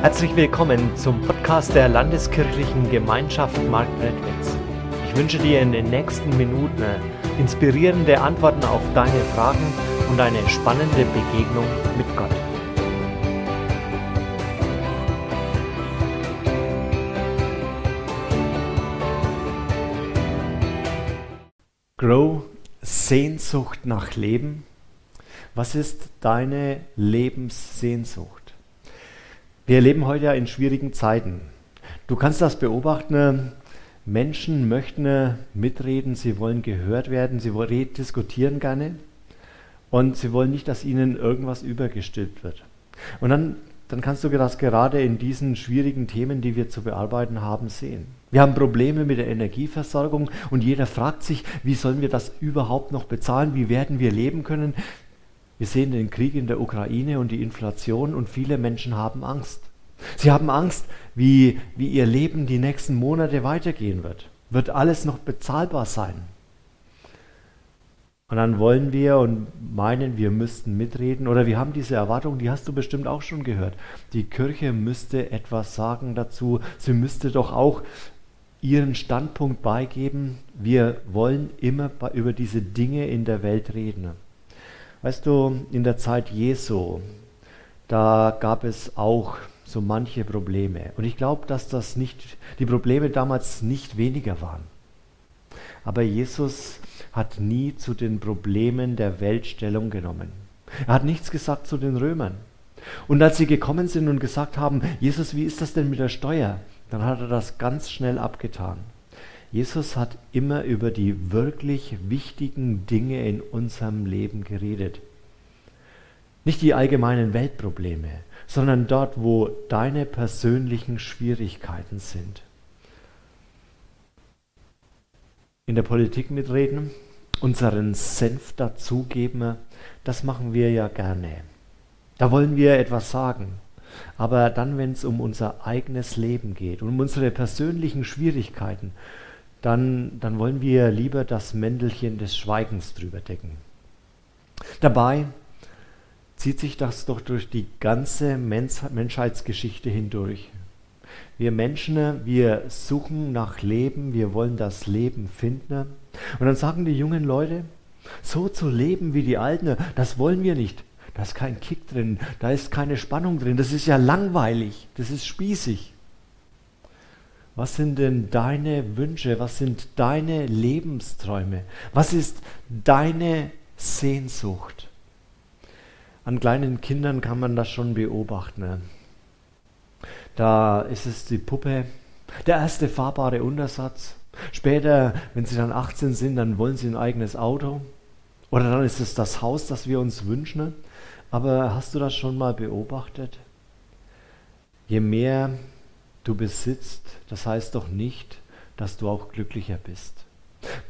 Herzlich willkommen zum Podcast der Landeskirchlichen Gemeinschaft Marktredwitz. Ich wünsche dir in den nächsten Minuten inspirierende Antworten auf deine Fragen und eine spannende Begegnung mit Gott. Grow Sehnsucht nach Leben. Was ist deine Lebenssehnsucht? Wir leben heute ja in schwierigen Zeiten. Du kannst das beobachten. Menschen möchten mitreden, sie wollen gehört werden, sie diskutieren gerne und sie wollen nicht, dass ihnen irgendwas übergestülpt wird. Und dann, dann kannst du das gerade in diesen schwierigen Themen, die wir zu bearbeiten haben, sehen. Wir haben Probleme mit der Energieversorgung und jeder fragt sich, wie sollen wir das überhaupt noch bezahlen? Wie werden wir leben können? Wir sehen den Krieg in der Ukraine und die Inflation und viele Menschen haben Angst. Sie haben Angst, wie, wie ihr Leben die nächsten Monate weitergehen wird. Wird alles noch bezahlbar sein? Und dann wollen wir und meinen, wir müssten mitreden oder wir haben diese Erwartung, die hast du bestimmt auch schon gehört. Die Kirche müsste etwas sagen dazu. Sie müsste doch auch ihren Standpunkt beigeben. Wir wollen immer über diese Dinge in der Welt reden. Weißt du, in der Zeit Jesu, da gab es auch so manche Probleme. Und ich glaube, dass das nicht, die Probleme damals nicht weniger waren. Aber Jesus hat nie zu den Problemen der Welt Stellung genommen. Er hat nichts gesagt zu den Römern. Und als sie gekommen sind und gesagt haben, Jesus, wie ist das denn mit der Steuer? Dann hat er das ganz schnell abgetan. Jesus hat immer über die wirklich wichtigen Dinge in unserem Leben geredet. Nicht die allgemeinen Weltprobleme, sondern dort, wo deine persönlichen Schwierigkeiten sind. In der Politik mitreden, unseren Senf dazugeben, das machen wir ja gerne. Da wollen wir etwas sagen. Aber dann, wenn es um unser eigenes Leben geht, um unsere persönlichen Schwierigkeiten, dann, dann wollen wir lieber das Mäntelchen des Schweigens drüber decken. Dabei zieht sich das doch durch die ganze Menschheitsgeschichte hindurch. Wir Menschen, wir suchen nach Leben, wir wollen das Leben finden. Und dann sagen die jungen Leute, so zu leben wie die Alten, das wollen wir nicht. Da ist kein Kick drin, da ist keine Spannung drin, das ist ja langweilig, das ist spießig. Was sind denn deine Wünsche? Was sind deine Lebensträume? Was ist deine Sehnsucht? An kleinen Kindern kann man das schon beobachten. Da ist es die Puppe, der erste fahrbare Untersatz. Später, wenn sie dann 18 sind, dann wollen sie ein eigenes Auto. Oder dann ist es das Haus, das wir uns wünschen. Aber hast du das schon mal beobachtet? Je mehr du besitzt, das heißt doch nicht, dass du auch glücklicher bist.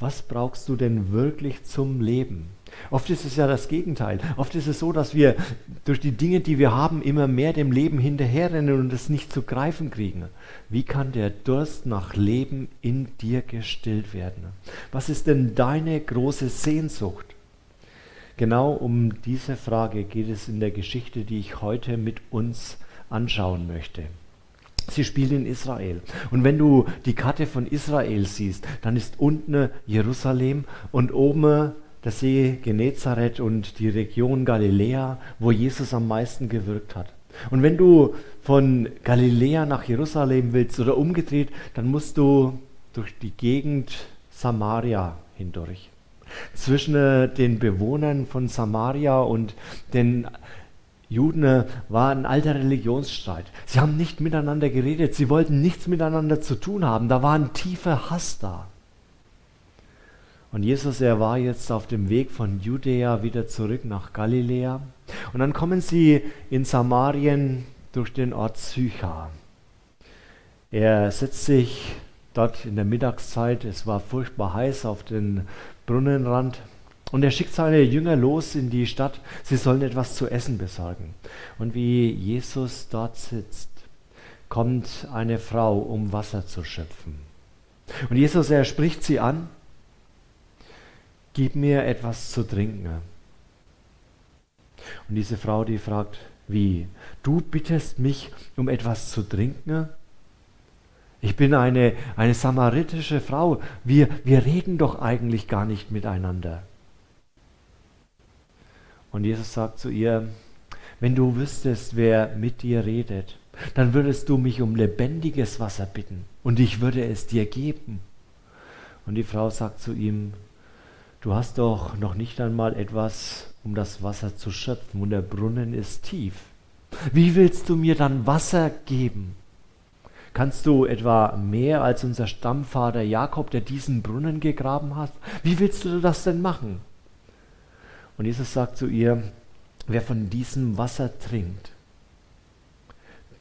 Was brauchst du denn wirklich zum Leben? Oft ist es ja das Gegenteil. Oft ist es so, dass wir durch die Dinge, die wir haben, immer mehr dem Leben hinterherrennen und es nicht zu greifen kriegen. Wie kann der Durst nach Leben in dir gestillt werden? Was ist denn deine große Sehnsucht? Genau um diese Frage geht es in der Geschichte, die ich heute mit uns anschauen möchte. Sie spielt in Israel. Und wenn du die Karte von Israel siehst, dann ist unten Jerusalem und oben der See Genezareth und die Region Galiläa, wo Jesus am meisten gewirkt hat. Und wenn du von Galiläa nach Jerusalem willst oder umgedreht, dann musst du durch die Gegend Samaria hindurch. Zwischen äh, den Bewohnern von Samaria und den Juden äh, war ein alter Religionsstreit. Sie haben nicht miteinander geredet, sie wollten nichts miteinander zu tun haben. Da war ein tiefer Hass da. Und Jesus, er war jetzt auf dem Weg von Judäa wieder zurück nach Galiläa. Und dann kommen sie in Samarien durch den Ort Sychar. Er setzt sich dort in der Mittagszeit, es war furchtbar heiß auf den Brunnenrand, und er schickt seine Jünger los in die Stadt, sie sollen etwas zu essen besorgen. Und wie Jesus dort sitzt, kommt eine Frau, um Wasser zu schöpfen. Und Jesus, er spricht sie an, gib mir etwas zu trinken. Und diese Frau, die fragt, Wie? Du bittest mich um etwas zu trinken? Ich bin eine, eine samaritische Frau. Wir, wir reden doch eigentlich gar nicht miteinander. Und Jesus sagt zu ihr, wenn du wüsstest, wer mit dir redet, dann würdest du mich um lebendiges Wasser bitten und ich würde es dir geben. Und die Frau sagt zu ihm, du hast doch noch nicht einmal etwas, um das Wasser zu schöpfen und der Brunnen ist tief. Wie willst du mir dann Wasser geben? Kannst du etwa mehr als unser Stammvater Jakob, der diesen Brunnen gegraben hat? Wie willst du das denn machen? Und Jesus sagt zu ihr, wer von diesem Wasser trinkt,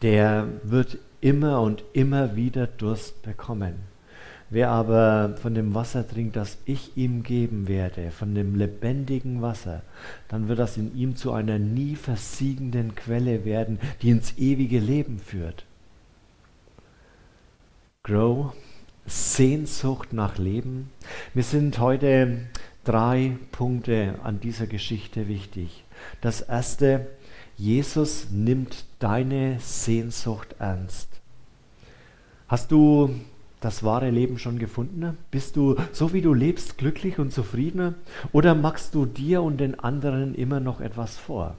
der wird immer und immer wieder Durst bekommen. Wer aber von dem Wasser trinkt, das ich ihm geben werde, von dem lebendigen Wasser, dann wird das in ihm zu einer nie versiegenden Quelle werden, die ins ewige Leben führt. Grow, Sehnsucht nach Leben. Mir sind heute drei Punkte an dieser Geschichte wichtig. Das erste, Jesus nimmt deine Sehnsucht ernst. Hast du das wahre Leben schon gefunden? Bist du, so wie du lebst, glücklich und zufrieden? Oder machst du dir und den anderen immer noch etwas vor?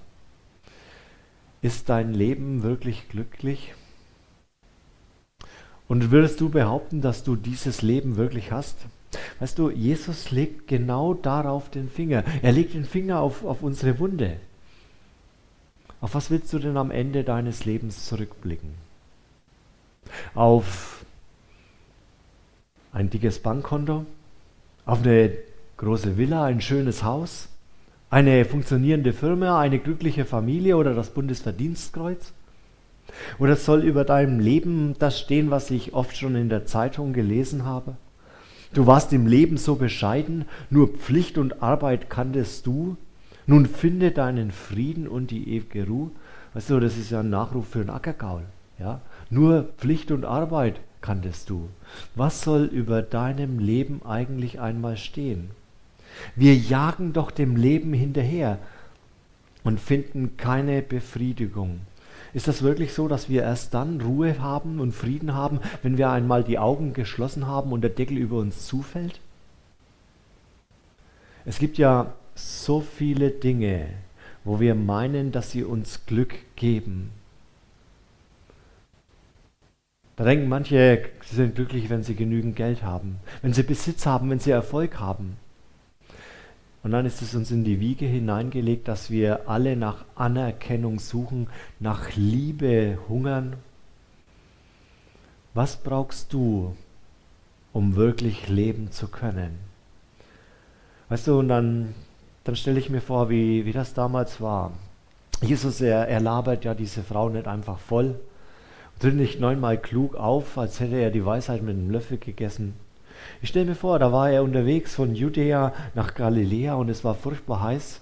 Ist dein Leben wirklich glücklich? Und würdest du behaupten, dass du dieses Leben wirklich hast? Weißt du, Jesus legt genau darauf den Finger. Er legt den Finger auf, auf unsere Wunde. Auf was willst du denn am Ende deines Lebens zurückblicken? Auf ein dickes Bankkonto? Auf eine große Villa, ein schönes Haus? Eine funktionierende Firma, eine glückliche Familie oder das Bundesverdienstkreuz? Oder soll über deinem Leben das stehen, was ich oft schon in der Zeitung gelesen habe? Du warst im Leben so bescheiden, nur Pflicht und Arbeit kanntest du. Nun finde deinen Frieden und die ewige Ruhe. Weißt du, das ist ja ein Nachruf für einen Ackergaul. Ja? Nur Pflicht und Arbeit kanntest du. Was soll über deinem Leben eigentlich einmal stehen? Wir jagen doch dem Leben hinterher und finden keine Befriedigung. Ist das wirklich so, dass wir erst dann Ruhe haben und Frieden haben, wenn wir einmal die Augen geschlossen haben und der Deckel über uns zufällt? Es gibt ja so viele Dinge, wo wir meinen, dass sie uns Glück geben. Da denken manche, sie sind glücklich, wenn sie genügend Geld haben, wenn sie Besitz haben, wenn sie Erfolg haben. Und dann ist es uns in die Wiege hineingelegt, dass wir alle nach Anerkennung suchen, nach Liebe hungern. Was brauchst du, um wirklich leben zu können? Weißt du, und dann, dann stelle ich mir vor, wie, wie das damals war. Jesus, er, er labert ja diese Frau nicht einfach voll, tritt nicht neunmal klug auf, als hätte er die Weisheit mit einem Löffel gegessen, ich stelle mir vor, da war er unterwegs von Judäa nach Galiläa und es war furchtbar heiß.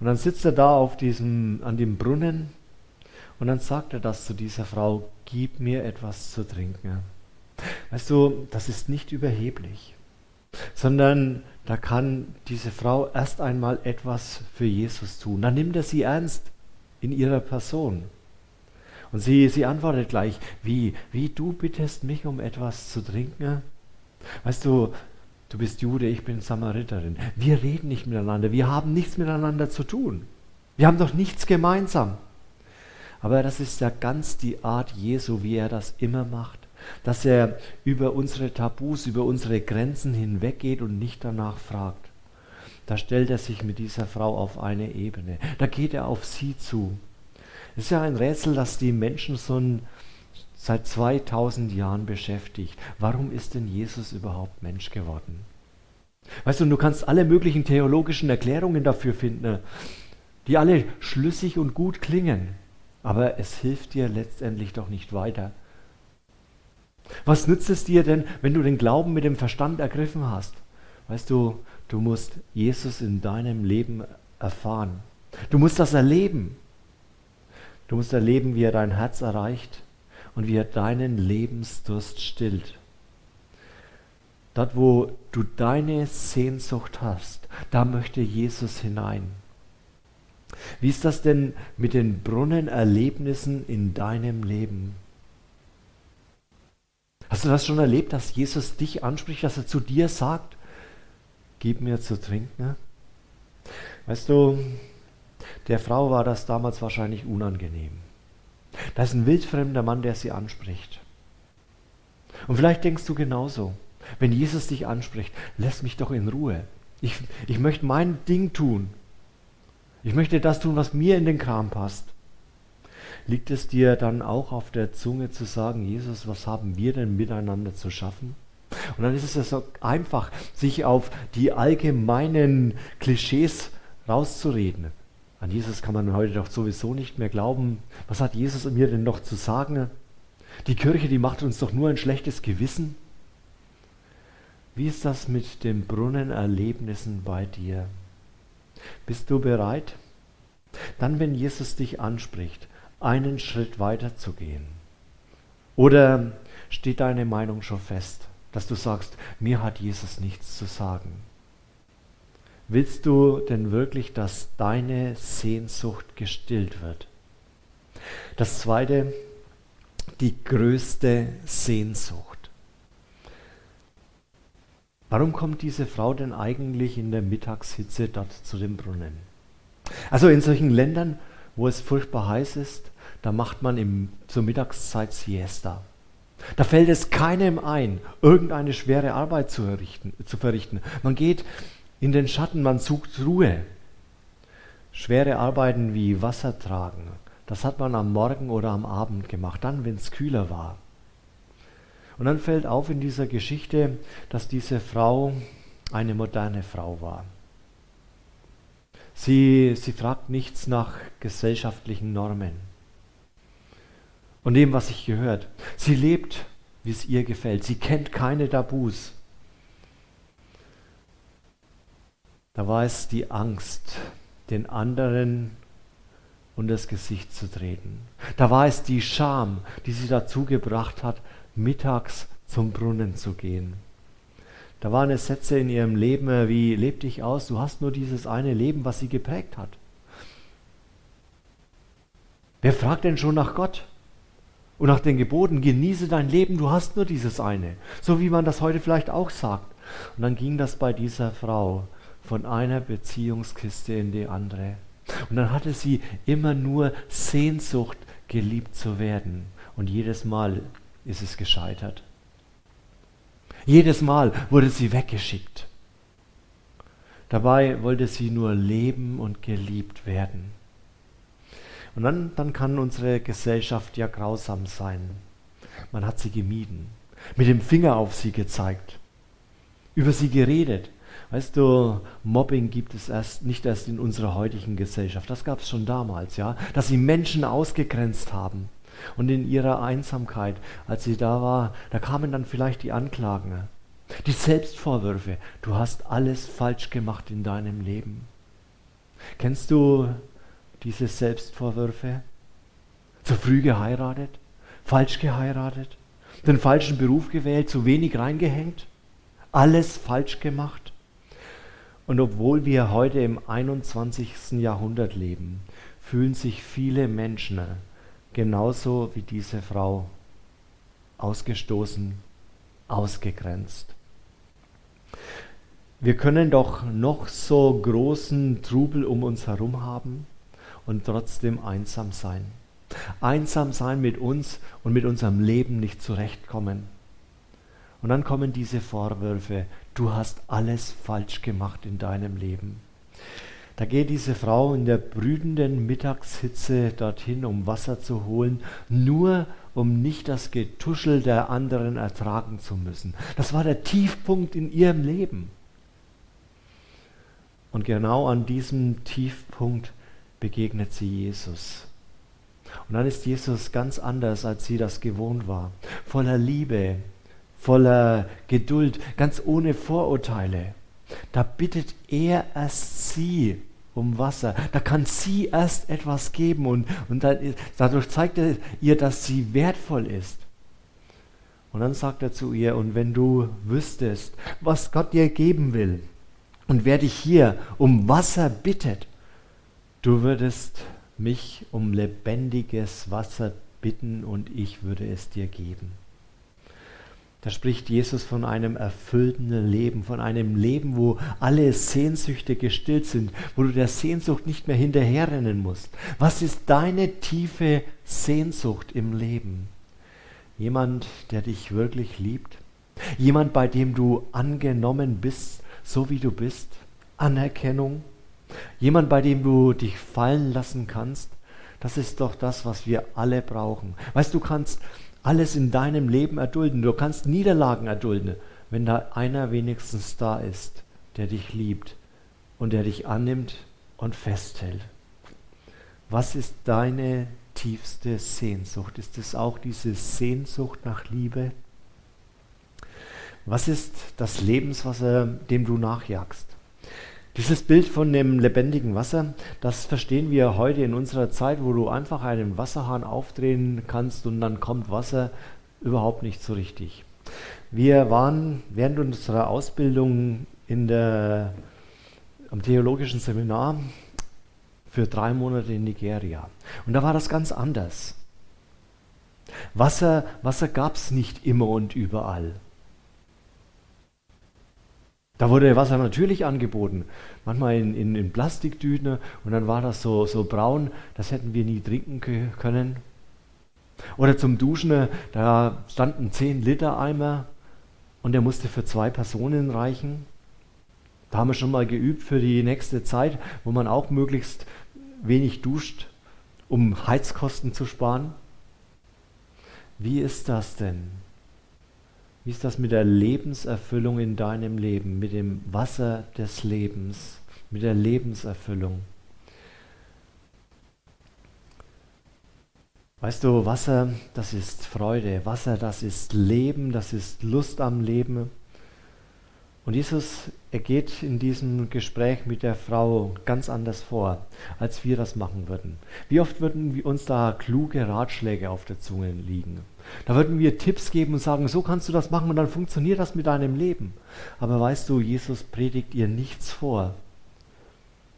Und dann sitzt er da auf diesem, an dem Brunnen und dann sagt er das zu dieser Frau, gib mir etwas zu trinken. Weißt du, das ist nicht überheblich, sondern da kann diese Frau erst einmal etwas für Jesus tun. Dann nimmt er sie ernst in ihrer Person. Und sie, sie antwortet gleich, wie, wie du bittest mich um etwas zu trinken? Weißt du, du bist Jude, ich bin Samariterin. Wir reden nicht miteinander, wir haben nichts miteinander zu tun. Wir haben doch nichts gemeinsam. Aber das ist ja ganz die Art Jesu, wie er das immer macht. Dass er über unsere Tabus, über unsere Grenzen hinweggeht und nicht danach fragt. Da stellt er sich mit dieser Frau auf eine Ebene. Da geht er auf sie zu. Es ist ja ein Rätsel, das die Menschen so seit 2000 Jahren beschäftigt. Warum ist denn Jesus überhaupt Mensch geworden? Weißt du, du kannst alle möglichen theologischen Erklärungen dafür finden, die alle schlüssig und gut klingen, aber es hilft dir letztendlich doch nicht weiter. Was nützt es dir denn, wenn du den Glauben mit dem Verstand ergriffen hast? Weißt du, du musst Jesus in deinem Leben erfahren. Du musst das erleben. Du musst erleben, wie er dein Herz erreicht und wie er deinen Lebensdurst stillt. Dort, wo du deine Sehnsucht hast, da möchte Jesus hinein. Wie ist das denn mit den Brunnenerlebnissen in deinem Leben? Hast du das schon erlebt, dass Jesus dich anspricht, dass er zu dir sagt, gib mir zu trinken? Weißt du, der Frau war das damals wahrscheinlich unangenehm. Da ist ein wildfremder Mann, der sie anspricht. Und vielleicht denkst du genauso, wenn Jesus dich anspricht, lass mich doch in Ruhe. Ich, ich möchte mein Ding tun. Ich möchte das tun, was mir in den Kram passt. Liegt es dir dann auch auf der Zunge zu sagen, Jesus, was haben wir denn miteinander zu schaffen? Und dann ist es ja so einfach, sich auf die allgemeinen Klischees rauszureden. An Jesus kann man heute doch sowieso nicht mehr glauben. Was hat Jesus mir denn noch zu sagen? Die Kirche, die macht uns doch nur ein schlechtes Gewissen. Wie ist das mit den Brunnenerlebnissen bei dir? Bist du bereit? Dann, wenn Jesus dich anspricht, einen Schritt weiter zu gehen. Oder steht deine Meinung schon fest, dass du sagst, mir hat Jesus nichts zu sagen? Willst du denn wirklich, dass deine Sehnsucht gestillt wird? Das zweite, die größte Sehnsucht. Warum kommt diese Frau denn eigentlich in der Mittagshitze dort zu dem Brunnen? Also in solchen Ländern, wo es furchtbar heiß ist, da macht man im, zur Mittagszeit Siesta. Da fällt es keinem ein, irgendeine schwere Arbeit zu, zu verrichten. Man geht in den Schatten, man sucht Ruhe. Schwere Arbeiten wie Wasser tragen, das hat man am Morgen oder am Abend gemacht, dann, wenn es kühler war. Und dann fällt auf in dieser Geschichte, dass diese Frau eine moderne Frau war. Sie, sie fragt nichts nach gesellschaftlichen Normen und dem, was sich gehört. Sie lebt, wie es ihr gefällt. Sie kennt keine Tabus. Da war es die Angst, den anderen und das Gesicht zu treten. Da war es die Scham, die sie dazu gebracht hat, mittags zum Brunnen zu gehen. Da waren es Sätze in ihrem Leben wie, leb dich aus, du hast nur dieses eine Leben, was sie geprägt hat. Wer fragt denn schon nach Gott? Und nach den Geboten, genieße dein Leben, du hast nur dieses eine. So wie man das heute vielleicht auch sagt. Und dann ging das bei dieser Frau von einer Beziehungskiste in die andere. Und dann hatte sie immer nur Sehnsucht, geliebt zu werden. Und jedes Mal ist es gescheitert. Jedes Mal wurde sie weggeschickt. Dabei wollte sie nur leben und geliebt werden. Und dann, dann kann unsere Gesellschaft ja grausam sein. Man hat sie gemieden, mit dem Finger auf sie gezeigt, über sie geredet, Weißt du, Mobbing gibt es erst nicht erst in unserer heutigen Gesellschaft. Das gab es schon damals, ja, dass sie Menschen ausgegrenzt haben. Und in ihrer Einsamkeit, als sie da war, da kamen dann vielleicht die Anklagen, die Selbstvorwürfe. Du hast alles falsch gemacht in deinem Leben. Kennst du diese Selbstvorwürfe? Zu früh geheiratet? Falsch geheiratet? Den falschen Beruf gewählt? Zu wenig reingehängt? Alles falsch gemacht? Und obwohl wir heute im 21. Jahrhundert leben, fühlen sich viele Menschen genauso wie diese Frau ausgestoßen, ausgegrenzt. Wir können doch noch so großen Trubel um uns herum haben und trotzdem einsam sein. Einsam sein mit uns und mit unserem Leben nicht zurechtkommen. Und dann kommen diese Vorwürfe, du hast alles falsch gemacht in deinem Leben. Da geht diese Frau in der brütenden Mittagshitze dorthin, um Wasser zu holen, nur um nicht das Getuschel der anderen ertragen zu müssen. Das war der Tiefpunkt in ihrem Leben. Und genau an diesem Tiefpunkt begegnet sie Jesus. Und dann ist Jesus ganz anders, als sie das gewohnt war. Voller Liebe, voller Geduld, ganz ohne Vorurteile. Da bittet er erst sie um Wasser. Da kann sie erst etwas geben und, und dadurch zeigt er ihr, dass sie wertvoll ist. Und dann sagt er zu ihr, und wenn du wüsstest, was Gott dir geben will und wer dich hier um Wasser bittet, du würdest mich um lebendiges Wasser bitten und ich würde es dir geben. Da spricht Jesus von einem erfüllten Leben, von einem Leben, wo alle Sehnsüchte gestillt sind, wo du der Sehnsucht nicht mehr hinterherrennen musst. Was ist deine tiefe Sehnsucht im Leben? Jemand, der dich wirklich liebt? Jemand, bei dem du angenommen bist, so wie du bist? Anerkennung? Jemand, bei dem du dich fallen lassen kannst? Das ist doch das, was wir alle brauchen. Weißt du, kannst alles in deinem Leben erdulden. Du kannst Niederlagen erdulden, wenn da einer wenigstens da ist, der dich liebt und der dich annimmt und festhält. Was ist deine tiefste Sehnsucht? Ist es auch diese Sehnsucht nach Liebe? Was ist das Lebenswasser, dem du nachjagst? Dieses Bild von dem lebendigen Wasser, das verstehen wir heute in unserer Zeit, wo du einfach einen Wasserhahn aufdrehen kannst und dann kommt Wasser überhaupt nicht so richtig. Wir waren während unserer Ausbildung in der, am theologischen Seminar für drei Monate in Nigeria. Und da war das ganz anders. Wasser, Wasser gab es nicht immer und überall. Da wurde Wasser natürlich angeboten, manchmal in, in, in Plastiktüten und dann war das so, so braun, das hätten wir nie trinken können. Oder zum Duschen, da standen 10 Liter Eimer und der musste für zwei Personen reichen. Da haben wir schon mal geübt für die nächste Zeit, wo man auch möglichst wenig duscht, um Heizkosten zu sparen. Wie ist das denn? Wie ist das mit der Lebenserfüllung in deinem Leben, mit dem Wasser des Lebens, mit der Lebenserfüllung? Weißt du, Wasser, das ist Freude, Wasser, das ist Leben, das ist Lust am Leben. Und Jesus, er geht in diesem Gespräch mit der Frau ganz anders vor, als wir das machen würden. Wie oft würden uns da kluge Ratschläge auf der Zunge liegen? Da würden wir Tipps geben und sagen, so kannst du das machen und dann funktioniert das mit deinem Leben. Aber weißt du, Jesus predigt ihr nichts vor,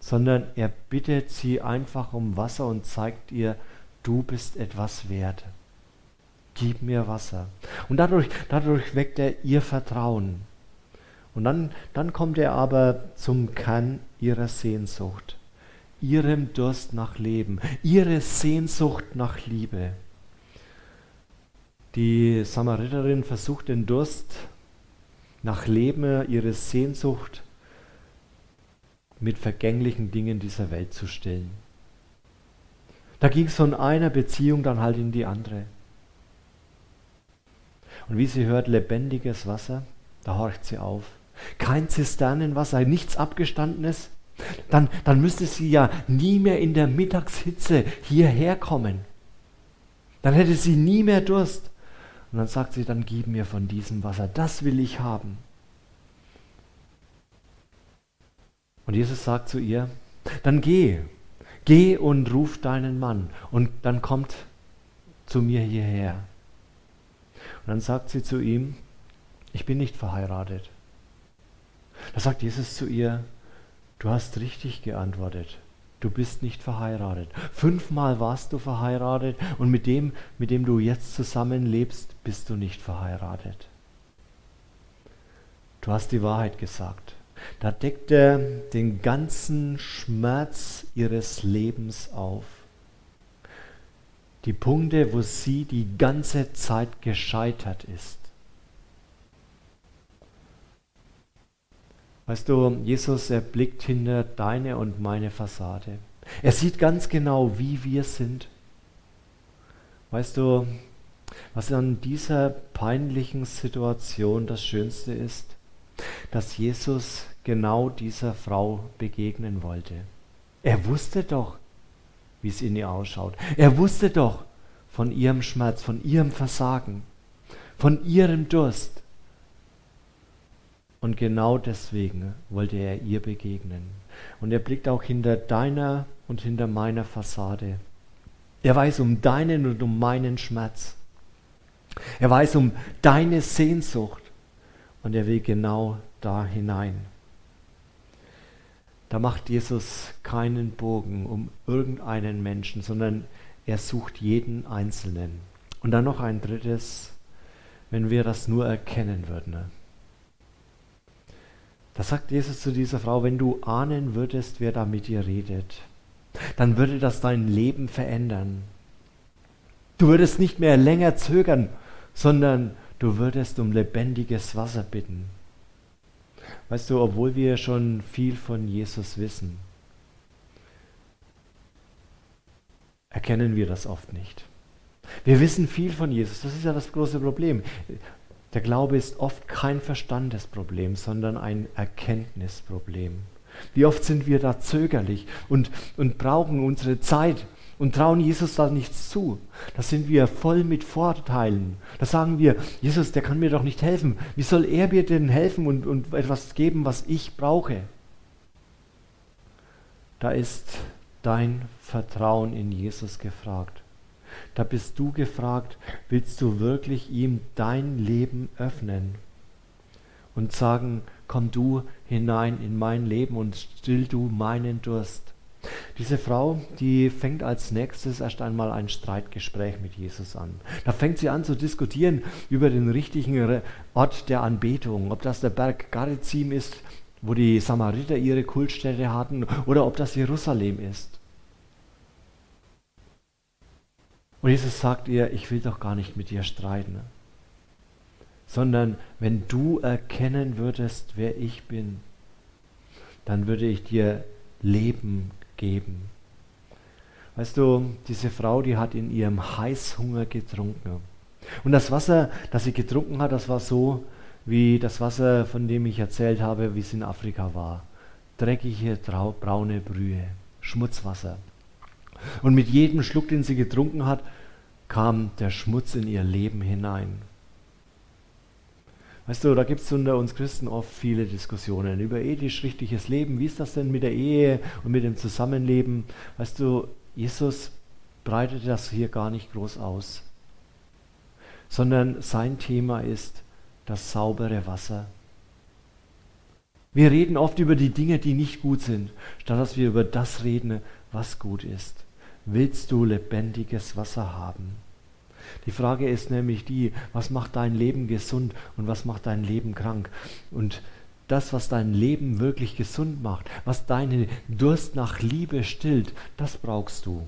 sondern er bittet sie einfach um Wasser und zeigt ihr, du bist etwas wert. Gib mir Wasser. Und dadurch, dadurch weckt er ihr Vertrauen. Und dann, dann kommt er aber zum Kern ihrer Sehnsucht, ihrem Durst nach Leben, ihre Sehnsucht nach Liebe. Die Samariterin versucht den Durst nach Leben, ihre Sehnsucht mit vergänglichen Dingen dieser Welt zu stillen. Da ging es von einer Beziehung dann halt in die andere. Und wie sie hört, lebendiges Wasser, da horcht sie auf kein Zisternenwasser, nichts Abgestandenes, dann, dann müsste sie ja nie mehr in der Mittagshitze hierher kommen. Dann hätte sie nie mehr Durst. Und dann sagt sie, dann gib mir von diesem Wasser, das will ich haben. Und Jesus sagt zu ihr, dann geh, geh und ruf deinen Mann und dann kommt zu mir hierher. Und dann sagt sie zu ihm, ich bin nicht verheiratet. Da sagt Jesus zu ihr, du hast richtig geantwortet. Du bist nicht verheiratet. Fünfmal warst du verheiratet und mit dem, mit dem du jetzt zusammenlebst, bist du nicht verheiratet. Du hast die Wahrheit gesagt. Da deckt er den ganzen Schmerz ihres Lebens auf. Die Punkte, wo sie die ganze Zeit gescheitert ist. Weißt du, Jesus, er blickt hinter deine und meine Fassade. Er sieht ganz genau, wie wir sind. Weißt du, was an dieser peinlichen Situation das Schönste ist? Dass Jesus genau dieser Frau begegnen wollte. Er wusste doch, wie es in ihr ausschaut. Er wusste doch von ihrem Schmerz, von ihrem Versagen, von ihrem Durst. Und genau deswegen wollte er ihr begegnen. Und er blickt auch hinter deiner und hinter meiner Fassade. Er weiß um deinen und um meinen Schmerz. Er weiß um deine Sehnsucht. Und er will genau da hinein. da macht Jesus keinen Bogen um irgendeinen Menschen, sondern er sucht jeden Einzelnen. Und dann noch ein drittes, wenn wir das nur erkennen würden. Da sagt Jesus zu dieser Frau, wenn du ahnen würdest, wer da mit dir redet, dann würde das dein Leben verändern. Du würdest nicht mehr länger zögern, sondern du würdest um lebendiges Wasser bitten. Weißt du, obwohl wir schon viel von Jesus wissen, erkennen wir das oft nicht. Wir wissen viel von Jesus, das ist ja das große Problem. Der Glaube ist oft kein Verstandesproblem, sondern ein Erkenntnisproblem. Wie oft sind wir da zögerlich und, und brauchen unsere Zeit und trauen Jesus da nichts zu. Da sind wir voll mit Vorteilen. Da sagen wir, Jesus, der kann mir doch nicht helfen. Wie soll er mir denn helfen und, und etwas geben, was ich brauche? Da ist dein Vertrauen in Jesus gefragt. Da bist du gefragt, willst du wirklich ihm dein Leben öffnen und sagen, komm du hinein in mein Leben und still du meinen Durst. Diese Frau, die fängt als nächstes erst einmal ein Streitgespräch mit Jesus an. Da fängt sie an zu diskutieren über den richtigen Ort der Anbetung, ob das der Berg Garizim ist, wo die Samariter ihre Kultstätte hatten, oder ob das Jerusalem ist. Und Jesus sagt ihr, ich will doch gar nicht mit dir streiten, sondern wenn du erkennen würdest, wer ich bin, dann würde ich dir Leben geben. Weißt du, diese Frau, die hat in ihrem Heißhunger getrunken. Und das Wasser, das sie getrunken hat, das war so wie das Wasser, von dem ich erzählt habe, wie es in Afrika war. Dreckige, braune Brühe, Schmutzwasser. Und mit jedem Schluck, den sie getrunken hat, kam der Schmutz in ihr Leben hinein. Weißt du, da gibt es unter uns Christen oft viele Diskussionen über ethisch richtiges Leben. Wie ist das denn mit der Ehe und mit dem Zusammenleben? Weißt du, Jesus breitet das hier gar nicht groß aus, sondern sein Thema ist das saubere Wasser. Wir reden oft über die Dinge, die nicht gut sind, statt dass wir über das reden, was gut ist. Willst du lebendiges Wasser haben? Die Frage ist nämlich die, was macht dein Leben gesund und was macht dein Leben krank? Und das, was dein Leben wirklich gesund macht, was deinen Durst nach Liebe stillt, das brauchst du.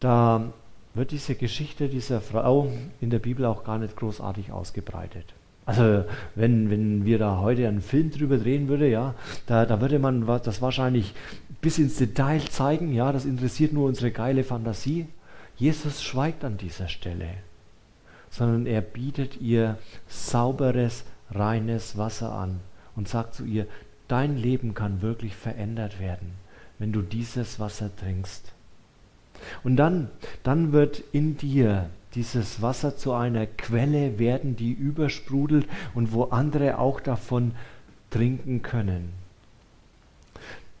Da wird diese Geschichte dieser Frau in der Bibel auch gar nicht großartig ausgebreitet. Also wenn, wenn wir da heute einen Film drüber drehen würden, ja, da, da würde man das wahrscheinlich bis ins Detail zeigen, ja, das interessiert nur unsere geile Fantasie. Jesus schweigt an dieser Stelle, sondern er bietet ihr sauberes, reines Wasser an und sagt zu ihr, dein Leben kann wirklich verändert werden, wenn du dieses Wasser trinkst. Und dann, dann wird in dir dieses Wasser zu einer Quelle werden, die übersprudelt und wo andere auch davon trinken können.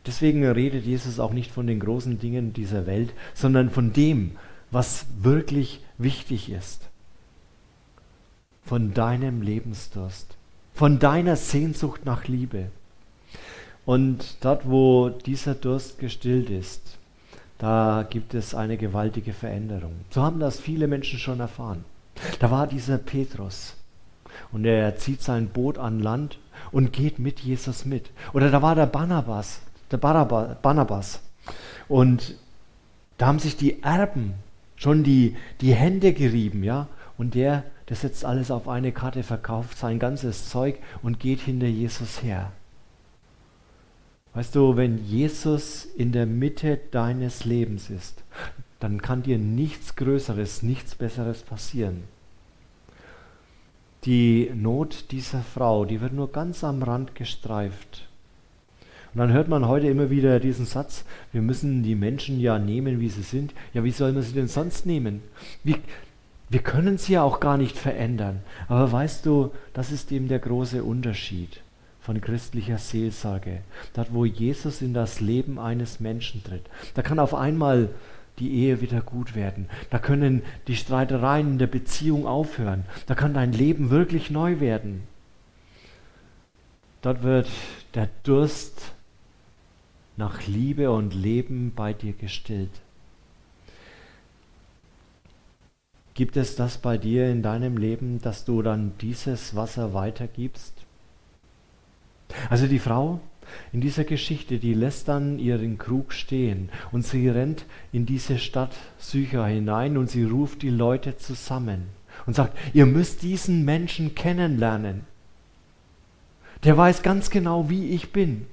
Deswegen redet Jesus auch nicht von den großen Dingen dieser Welt, sondern von dem, was wirklich wichtig ist. Von deinem Lebensdurst, von deiner Sehnsucht nach Liebe. Und dort, wo dieser Durst gestillt ist, da gibt es eine gewaltige Veränderung. So haben das viele Menschen schon erfahren. Da war dieser Petrus und er zieht sein Boot an Land und geht mit Jesus mit. Oder da war der Barnabas, der Barnabas. Und da haben sich die Erben schon die, die Hände gerieben, ja. Und der, der setzt alles auf eine Karte, verkauft sein ganzes Zeug und geht hinter Jesus her. Weißt du, wenn Jesus in der Mitte deines Lebens ist, dann kann dir nichts Größeres, nichts Besseres passieren. Die Not dieser Frau, die wird nur ganz am Rand gestreift. Und dann hört man heute immer wieder diesen Satz, wir müssen die Menschen ja nehmen, wie sie sind. Ja, wie soll man sie denn sonst nehmen? Wir, wir können sie ja auch gar nicht verändern. Aber weißt du, das ist eben der große Unterschied von christlicher Seelsorge. Dort, wo Jesus in das Leben eines Menschen tritt. Da kann auf einmal die Ehe wieder gut werden. Da können die Streitereien in der Beziehung aufhören. Da kann dein Leben wirklich neu werden. Dort wird der Durst nach Liebe und Leben bei dir gestillt. Gibt es das bei dir in deinem Leben, dass du dann dieses Wasser weitergibst? Also die Frau in dieser Geschichte, die lässt dann ihren Krug stehen und sie rennt in diese Stadt Sycher hinein und sie ruft die Leute zusammen und sagt, ihr müsst diesen Menschen kennenlernen. Der weiß ganz genau, wie ich bin.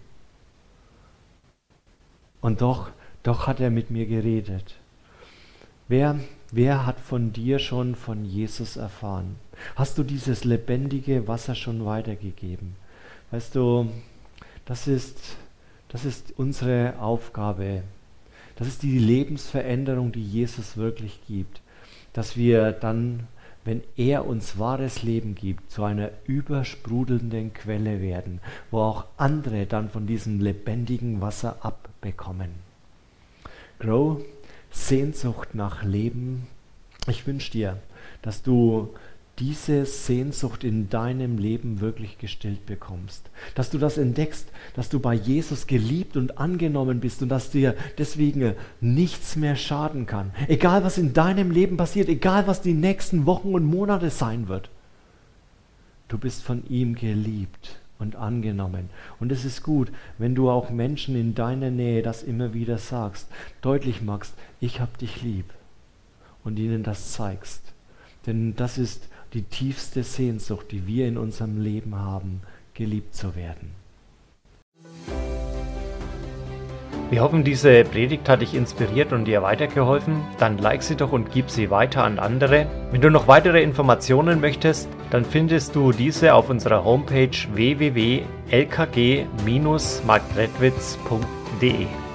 Und doch, doch hat er mit mir geredet. Wer, wer hat von dir schon von Jesus erfahren? Hast du dieses lebendige Wasser schon weitergegeben? Weißt du, das ist, das ist unsere Aufgabe. Das ist die Lebensveränderung, die Jesus wirklich gibt. Dass wir dann, wenn er uns wahres Leben gibt, zu einer übersprudelnden Quelle werden, wo auch andere dann von diesem lebendigen Wasser abbekommen. Grow, Sehnsucht nach Leben. Ich wünsche dir, dass du diese Sehnsucht in deinem Leben wirklich gestillt bekommst. Dass du das entdeckst, dass du bei Jesus geliebt und angenommen bist und dass dir deswegen nichts mehr schaden kann. Egal was in deinem Leben passiert, egal was die nächsten Wochen und Monate sein wird. Du bist von ihm geliebt und angenommen. Und es ist gut, wenn du auch Menschen in deiner Nähe das immer wieder sagst, deutlich machst, ich hab dich lieb und ihnen das zeigst. Denn das ist die tiefste Sehnsucht, die wir in unserem Leben haben, geliebt zu werden. Wir hoffen, diese Predigt hat dich inspiriert und dir weitergeholfen. Dann like sie doch und gib sie weiter an andere. Wenn du noch weitere Informationen möchtest, dann findest du diese auf unserer Homepage www.lkg-marktredwitz.de.